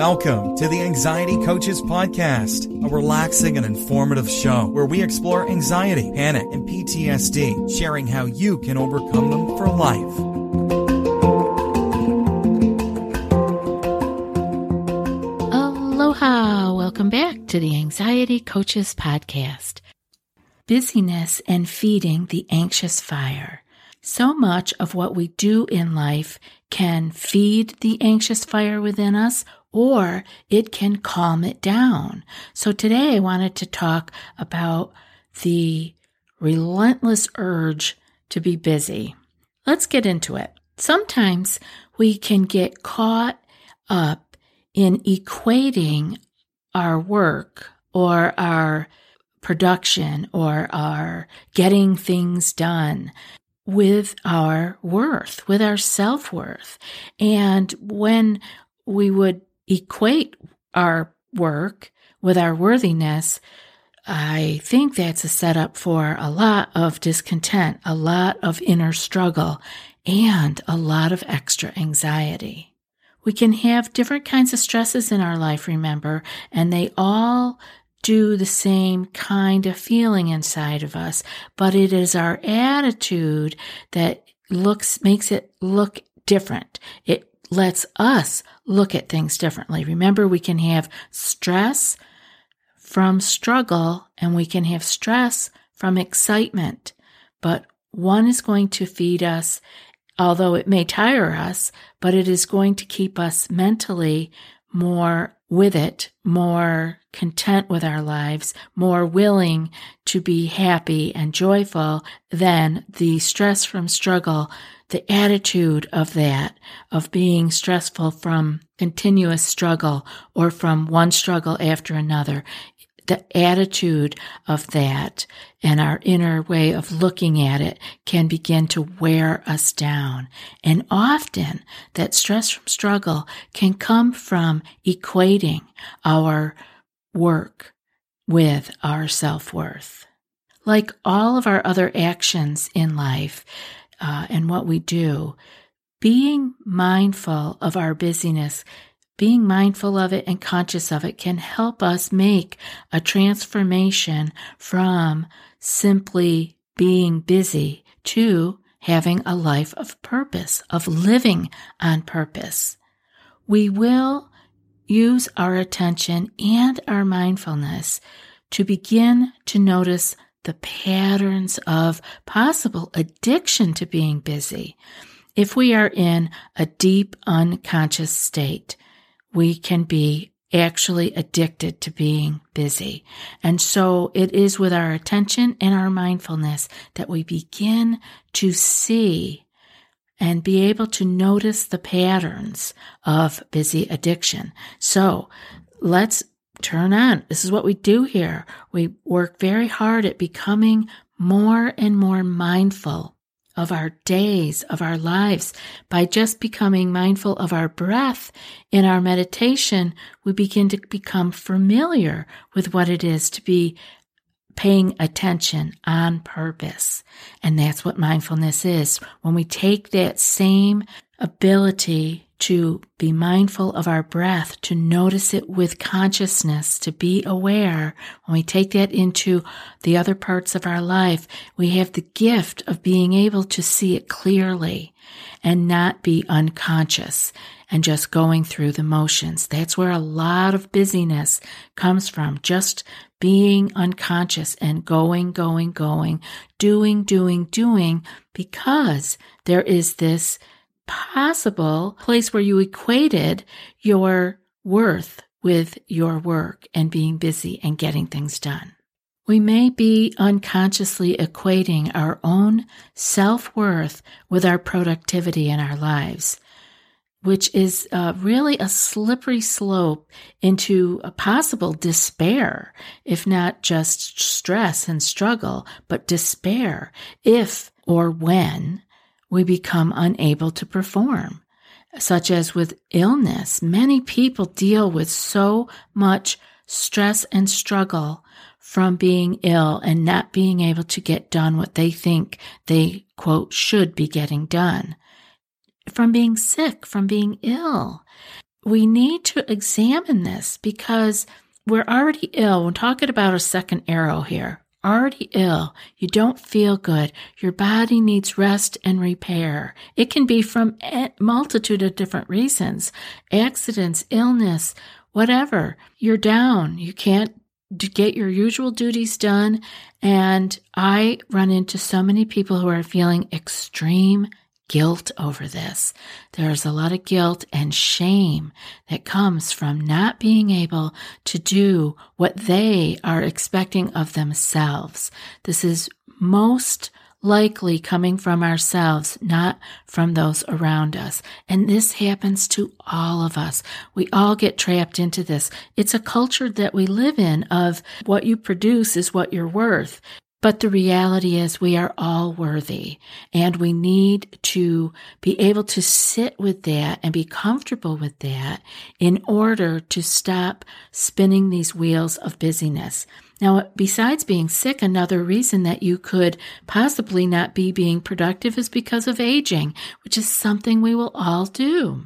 Welcome to the Anxiety Coaches Podcast, a relaxing and informative show where we explore anxiety, panic, and PTSD, sharing how you can overcome them for life. Aloha! Welcome back to the Anxiety Coaches Podcast. Busyness and feeding the anxious fire. So much of what we do in life can feed the anxious fire within us or it can calm it down. So today I wanted to talk about the relentless urge to be busy. Let's get into it. Sometimes we can get caught up in equating our work or our production or our getting things done with our worth, with our self worth. And when we would equate our work with our worthiness, I think that's a setup for a lot of discontent, a lot of inner struggle, and a lot of extra anxiety. We can have different kinds of stresses in our life, remember, and they all do the same kind of feeling inside of us, but it is our attitude that looks, makes it look different. It lets us look at things differently. Remember, we can have stress from struggle and we can have stress from excitement, but one is going to feed us, although it may tire us, but it is going to keep us mentally more with it, more content with our lives, more willing to be happy and joyful than the stress from struggle, the attitude of that, of being stressful from continuous struggle or from one struggle after another the attitude of that and our inner way of looking at it can begin to wear us down. And often that stress from struggle can come from equating our work with our self worth. Like all of our other actions in life uh, and what we do, being mindful of our busyness being mindful of it and conscious of it can help us make a transformation from simply being busy to having a life of purpose, of living on purpose. We will use our attention and our mindfulness to begin to notice the patterns of possible addiction to being busy. If we are in a deep unconscious state, we can be actually addicted to being busy. And so it is with our attention and our mindfulness that we begin to see and be able to notice the patterns of busy addiction. So let's turn on. This is what we do here. We work very hard at becoming more and more mindful of our days, of our lives. By just becoming mindful of our breath in our meditation, we begin to become familiar with what it is to be paying attention on purpose. And that's what mindfulness is. When we take that same ability to be mindful of our breath, to notice it with consciousness, to be aware. When we take that into the other parts of our life, we have the gift of being able to see it clearly and not be unconscious and just going through the motions. That's where a lot of busyness comes from. Just being unconscious and going, going, going, doing, doing, doing, because there is this possible place where you equated your worth with your work and being busy and getting things done. We may be unconsciously equating our own self worth with our productivity in our lives, which is uh, really a slippery slope into a possible despair, if not just stress and struggle, but despair if or when we become unable to perform, such as with illness. Many people deal with so much stress and struggle from being ill and not being able to get done what they think they, quote, should be getting done. From being sick, from being ill. we need to examine this because we're already ill. We're talking about a second arrow here. Already ill. You don't feel good. Your body needs rest and repair. It can be from a multitude of different reasons. Accidents, illness, whatever. You're down. You can't get your usual duties done. And I run into so many people who are feeling extreme guilt over this. There's a lot of guilt and shame that comes from not being able to do what they are expecting of themselves. This is most likely coming from ourselves, not from those around us. And this happens to all of us. We all get trapped into this. It's a culture that we live in of what you produce is what you're worth. But the reality is we are all worthy and we need to be able to sit with that and be comfortable with that in order to stop spinning these wheels of busyness. Now, besides being sick, another reason that you could possibly not be being productive is because of aging, which is something we will all do.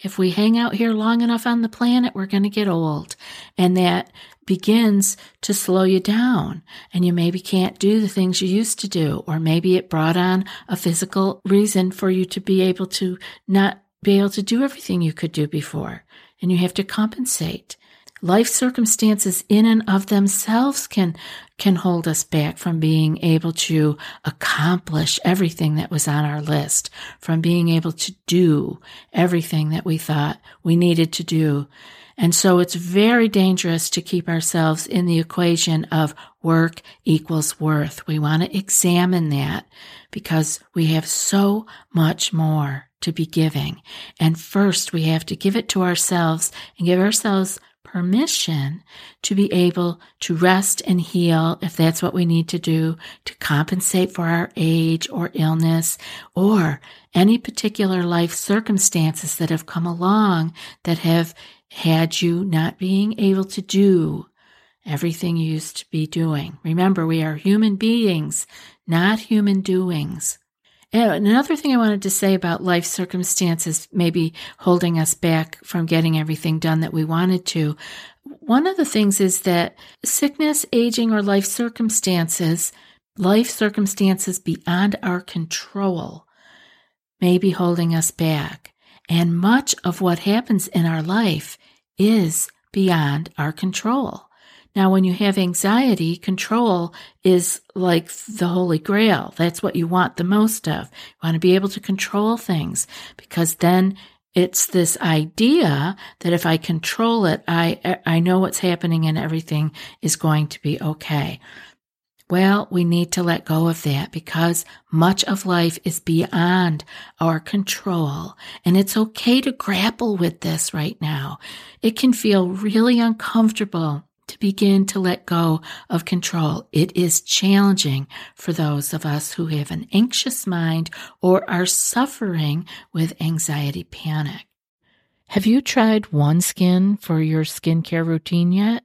If we hang out here long enough on the planet, we're going to get old. And that begins to slow you down and you maybe can't do the things you used to do, or maybe it brought on a physical reason for you to be able to not be able to do everything you could do before. And you have to compensate. Life circumstances in and of themselves can, can hold us back from being able to accomplish everything that was on our list, from being able to do everything that we thought we needed to do. And so it's very dangerous to keep ourselves in the equation of work equals worth. We want to examine that because we have so much more to be giving. And first we have to give it to ourselves and give ourselves permission to be able to rest and heal if that's what we need to do to compensate for our age or illness or any particular life circumstances that have come along that have had you not being able to do everything you used to be doing. Remember, we are human beings, not human doings. Oh, and another thing I wanted to say about life circumstances maybe holding us back from getting everything done that we wanted to. One of the things is that sickness, aging, or life circumstances, life circumstances beyond our control, may be holding us back. And much of what happens in our life is beyond our control. Now, when you have anxiety, control is like the holy grail. That's what you want the most of. You want to be able to control things because then it's this idea that if I control it, I, I know what's happening and everything is going to be okay. Well, we need to let go of that because much of life is beyond our control. And it's okay to grapple with this right now. It can feel really uncomfortable to begin to let go of control. It is challenging for those of us who have an anxious mind or are suffering with anxiety panic. Have you tried OneSkin for your skincare routine yet?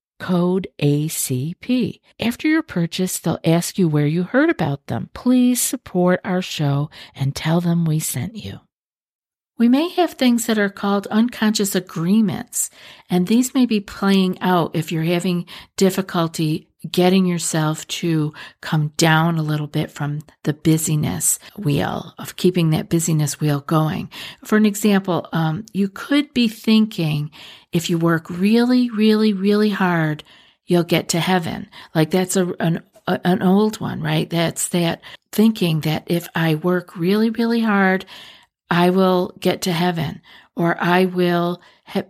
code ACP. After your purchase, they'll ask you where you heard about them. Please support our show and tell them we sent you. We may have things that are called unconscious agreements, and these may be playing out if you're having difficulty getting yourself to come down a little bit from the busyness wheel of keeping that busyness wheel going. For an example, um, you could be thinking if you work really, really, really hard, you'll get to heaven. Like that's a, an, a, an old one, right? That's that thinking that if I work really, really hard, I will get to heaven or I will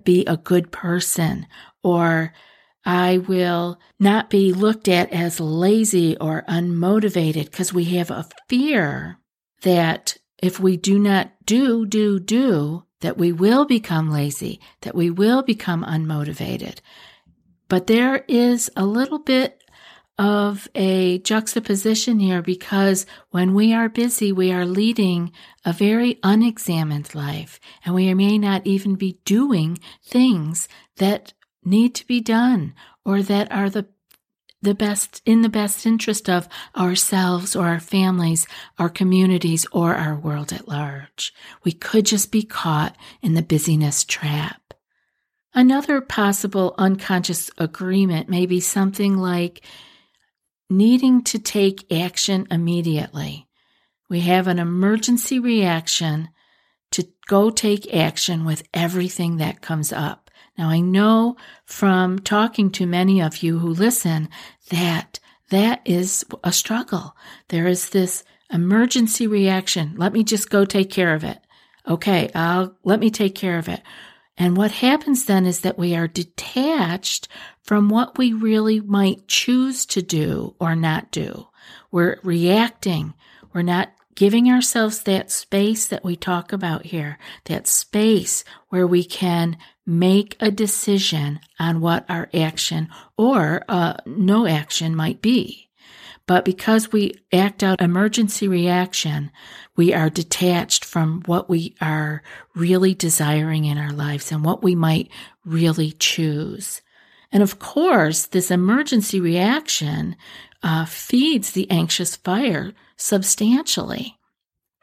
be a good person or I will not be looked at as lazy or unmotivated because we have a fear that if we do not do, do, do, that we will become lazy, that we will become unmotivated. But there is a little bit of a juxtaposition here because when we are busy, we are leading a very unexamined life and we may not even be doing things that need to be done or that are the the best in the best interest of ourselves or our families, our communities, or our world at large. We could just be caught in the busyness trap. Another possible unconscious agreement may be something like needing to take action immediately. We have an emergency reaction to go take action with everything that comes up. Now, I know from talking to many of you who listen that that is a struggle. There is this emergency reaction. Let me just go take care of it. Okay, I'll let me take care of it. And what happens then is that we are detached from what we really might choose to do or not do. We're reacting. We're not giving ourselves that space that we talk about here, that space where we can make a decision on what our action or uh, no action might be. But because we act out emergency reaction, we are detached from what we are really desiring in our lives and what we might really choose. And of course, this emergency reaction uh, feeds the anxious fire substantially.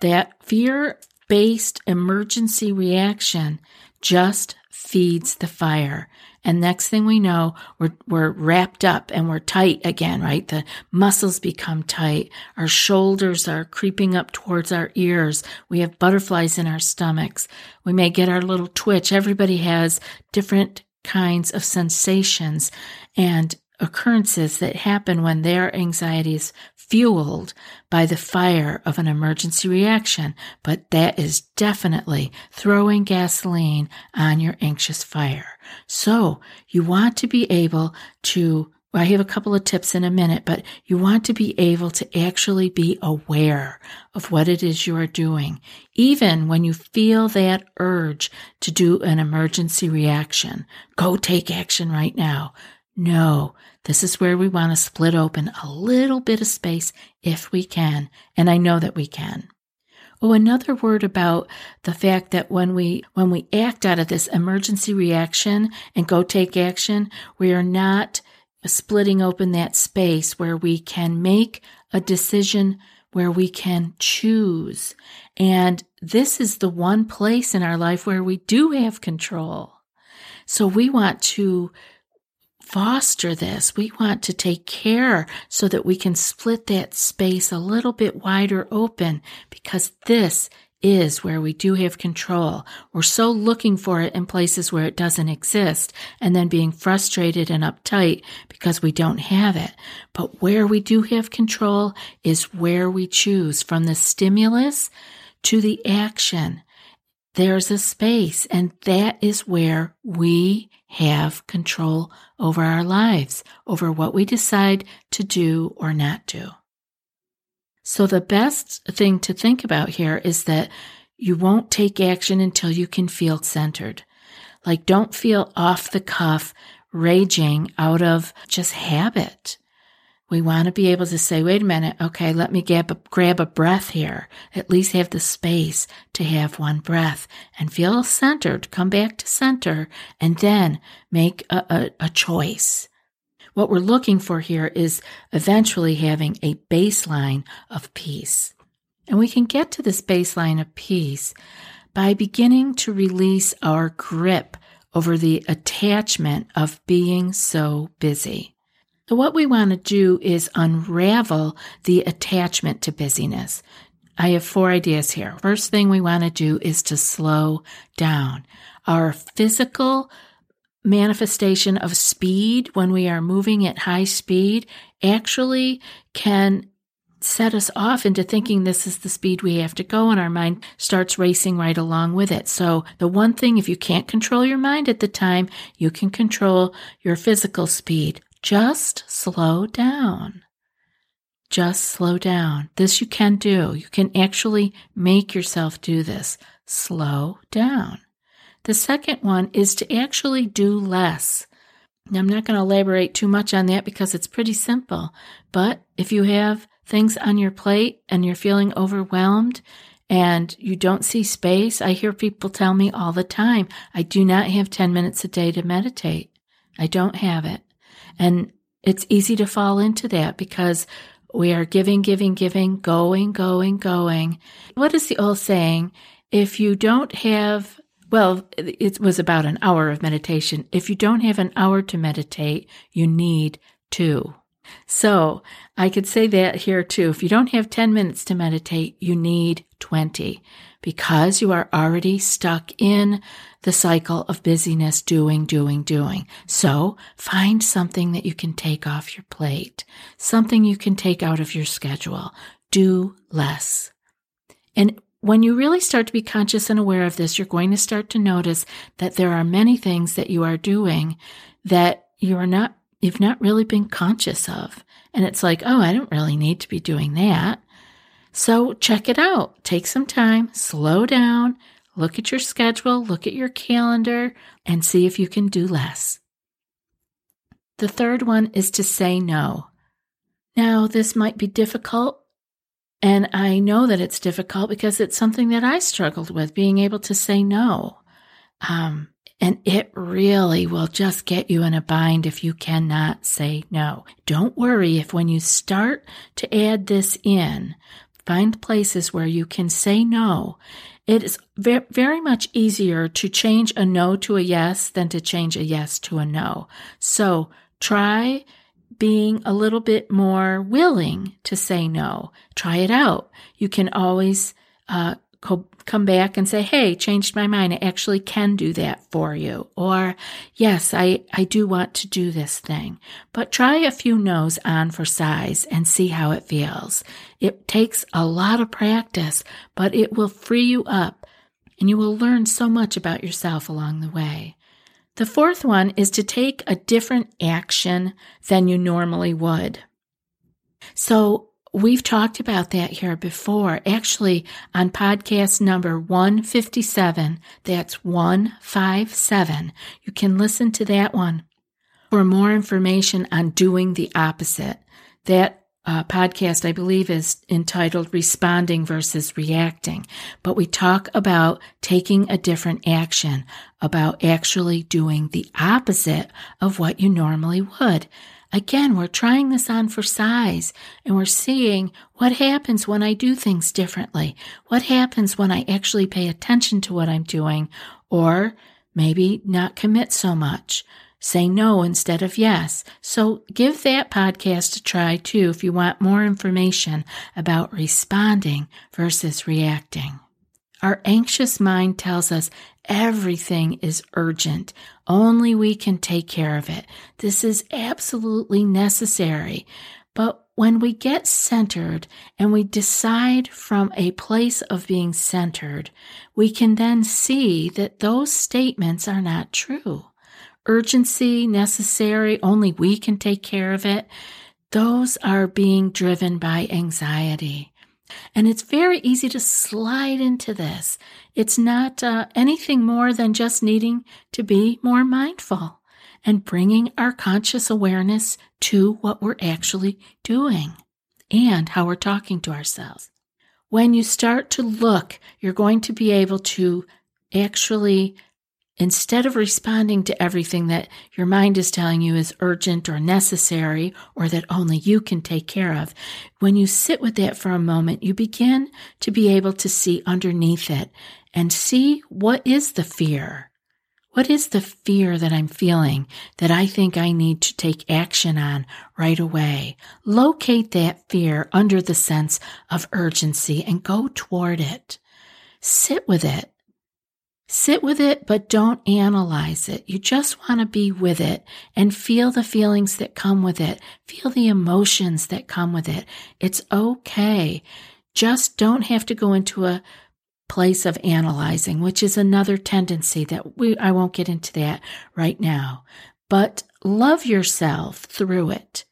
That fear based emergency reaction just feeds the fire. And next thing we know, we're, we're wrapped up and we're tight again, right? The muscles become tight. Our shoulders are creeping up towards our ears. We have butterflies in our stomachs. We may get our little twitch. Everybody has different kinds of sensations and occurrences that happen when their anxiety is fueled by the fire of an emergency reaction, but that is definitely throwing gasoline on your anxious fire. So you want to be able to I have a couple of tips in a minute, but you want to be able to actually be aware of what it is you are doing, even when you feel that urge to do an emergency reaction. Go take action right now. No, this is where we want to split open a little bit of space if we can. And I know that we can. Oh, another word about the fact that when we, when we act out of this emergency reaction and go take action, we are not splitting open that space where we can make a decision where we can choose. And this is the one place in our life where we do have control. So we want to foster this. We want to take care so that we can split that space a little bit wider open because this is where we do have control. We're so looking for it in places where it doesn't exist and then being frustrated and uptight because we don't have it. But where we do have control is where we choose from the stimulus to the action. There's a space and that is where we have control over our lives, over what we decide to do or not do. So, the best thing to think about here is that you won't take action until you can feel centered. Like, don't feel off the cuff, raging out of just habit. We want to be able to say, wait a minute, okay, let me grab a, grab a breath here. At least have the space to have one breath and feel centered. Come back to center and then make a, a, a choice. What we're looking for here is eventually having a baseline of peace. And we can get to this baseline of peace by beginning to release our grip over the attachment of being so busy. So, what we want to do is unravel the attachment to busyness. I have four ideas here. First thing we want to do is to slow down. Our physical manifestation of speed when we are moving at high speed actually can set us off into thinking this is the speed we have to go and our mind starts racing right along with it. So the one thing, if you can't control your mind at the time, you can control your physical speed. Just slow down. Just slow down. This you can do. You can actually make yourself do this. Slow down. The second one is to actually do less. Now, I'm not going to elaborate too much on that because it's pretty simple. But if you have things on your plate and you're feeling overwhelmed and you don't see space, I hear people tell me all the time, I do not have 10 minutes a day to meditate. I don't have it. And it's easy to fall into that because we are giving, giving, giving, going, going, going. What is the old saying? If you don't have, well, it was about an hour of meditation. If you don't have an hour to meditate, you need two. So I could say that here too. If you don't have 10 minutes to meditate, you need 20 because you are already stuck in the cycle of busyness, doing, doing, doing. So find something that you can take off your plate, something you can take out of your schedule. Do less. And when you really start to be conscious and aware of this, you're going to start to notice that there are many things that you are doing that you are not you've not really been conscious of. And it's like, oh, I don't really need to be doing that. So check it out. Take some time, slow down, look at your schedule, look at your calendar, and see if you can do less. The third one is to say no. Now, this might be difficult, and I know that it's difficult because it's something that I struggled with being able to say no. Um, and it really will just get you in a bind if you cannot say no. Don't worry if when you start to add this in, find places where you can say no. It is very much easier to change a no to a yes than to change a yes to a no. So try being a little bit more willing to say no. Try it out. You can always uh, come back and say, Hey, changed my mind. I actually can do that for you. Or, yes, I, I do want to do this thing. But try a few no's on for size and see how it feels. It takes a lot of practice, but it will free you up and you will learn so much about yourself along the way. The fourth one is to take a different action than you normally would. So We've talked about that here before, actually on podcast number 157. That's 157. You can listen to that one for more information on doing the opposite. That uh, podcast, I believe, is entitled Responding versus Reacting. But we talk about taking a different action, about actually doing the opposite of what you normally would. Again, we're trying this on for size and we're seeing what happens when I do things differently. What happens when I actually pay attention to what I'm doing or maybe not commit so much. Say no instead of yes. So give that podcast a try too if you want more information about responding versus reacting. Our anxious mind tells us everything is urgent. Only we can take care of it. This is absolutely necessary. But when we get centered and we decide from a place of being centered, we can then see that those statements are not true. Urgency, necessary, only we can take care of it. Those are being driven by anxiety. And it's very easy to slide into this. It's not uh, anything more than just needing to be more mindful and bringing our conscious awareness to what we're actually doing and how we're talking to ourselves. When you start to look, you're going to be able to actually instead of responding to everything that your mind is telling you is urgent or necessary or that only you can take care of, when you sit with that for a moment, you begin to be able to see underneath it and see what is the fear. What is the fear that I'm feeling that I think I need to take action on right away? Locate that fear under the sense of urgency and go toward it. Sit with it. Sit with it, but don't analyze it. You just want to be with it and feel the feelings that come with it. Feel the emotions that come with it. It's okay. Just don't have to go into a place of analyzing, which is another tendency that we, I won't get into that right now, but love yourself through it.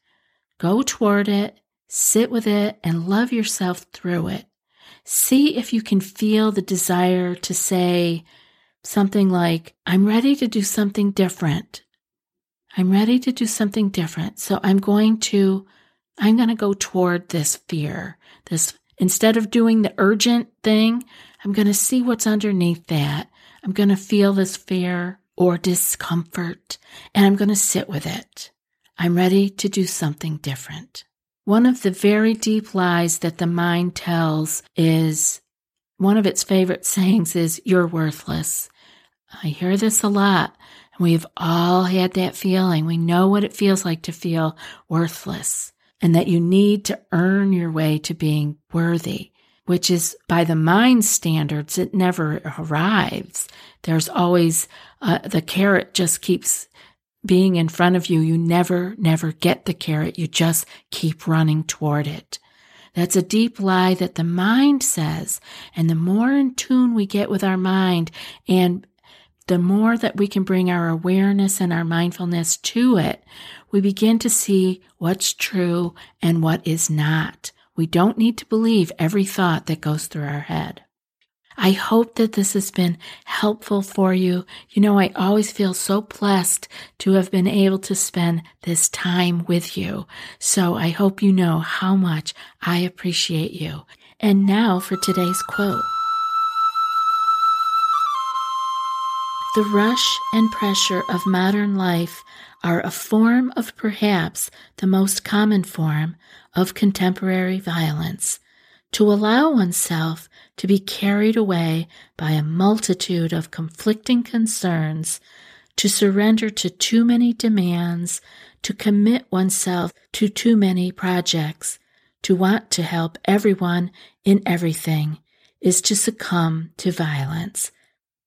Go toward it, sit with it, and love yourself through it. See if you can feel the desire to say, something like, I'm ready to do something different. I'm ready to do something different. So I'm going to, I'm going to go toward this fear. This, instead of doing the urgent thing, I'm going to see what's underneath that. I'm going to feel this fear or discomfort and I'm going to sit with it. I'm ready to do something different. One of the very deep lies that the mind tells is one of its favorite sayings is, You're worthless. I hear this a lot. And we've all had that feeling. We know what it feels like to feel worthless and that you need to earn your way to being worthy, which is by the mind standards, it never arrives. There's always uh, the carrot just keeps being in front of you. You never, never get the carrot. You just keep running toward it. That's a deep lie that the mind says. And the more in tune we get with our mind and the more that we can bring our awareness and our mindfulness to it, we begin to see what's true and what is not. We don't need to believe every thought that goes through our head. I hope that this has been helpful for you. You know, I always feel so blessed to have been able to spend this time with you. So I hope you know how much I appreciate you. And now for today's quote. The rush and pressure of modern life are a form of perhaps the most common form of contemporary violence. To allow oneself to be carried away by a multitude of conflicting concerns, to surrender to too many demands, to commit oneself to too many projects, to want to help everyone in everything, is to succumb to violence.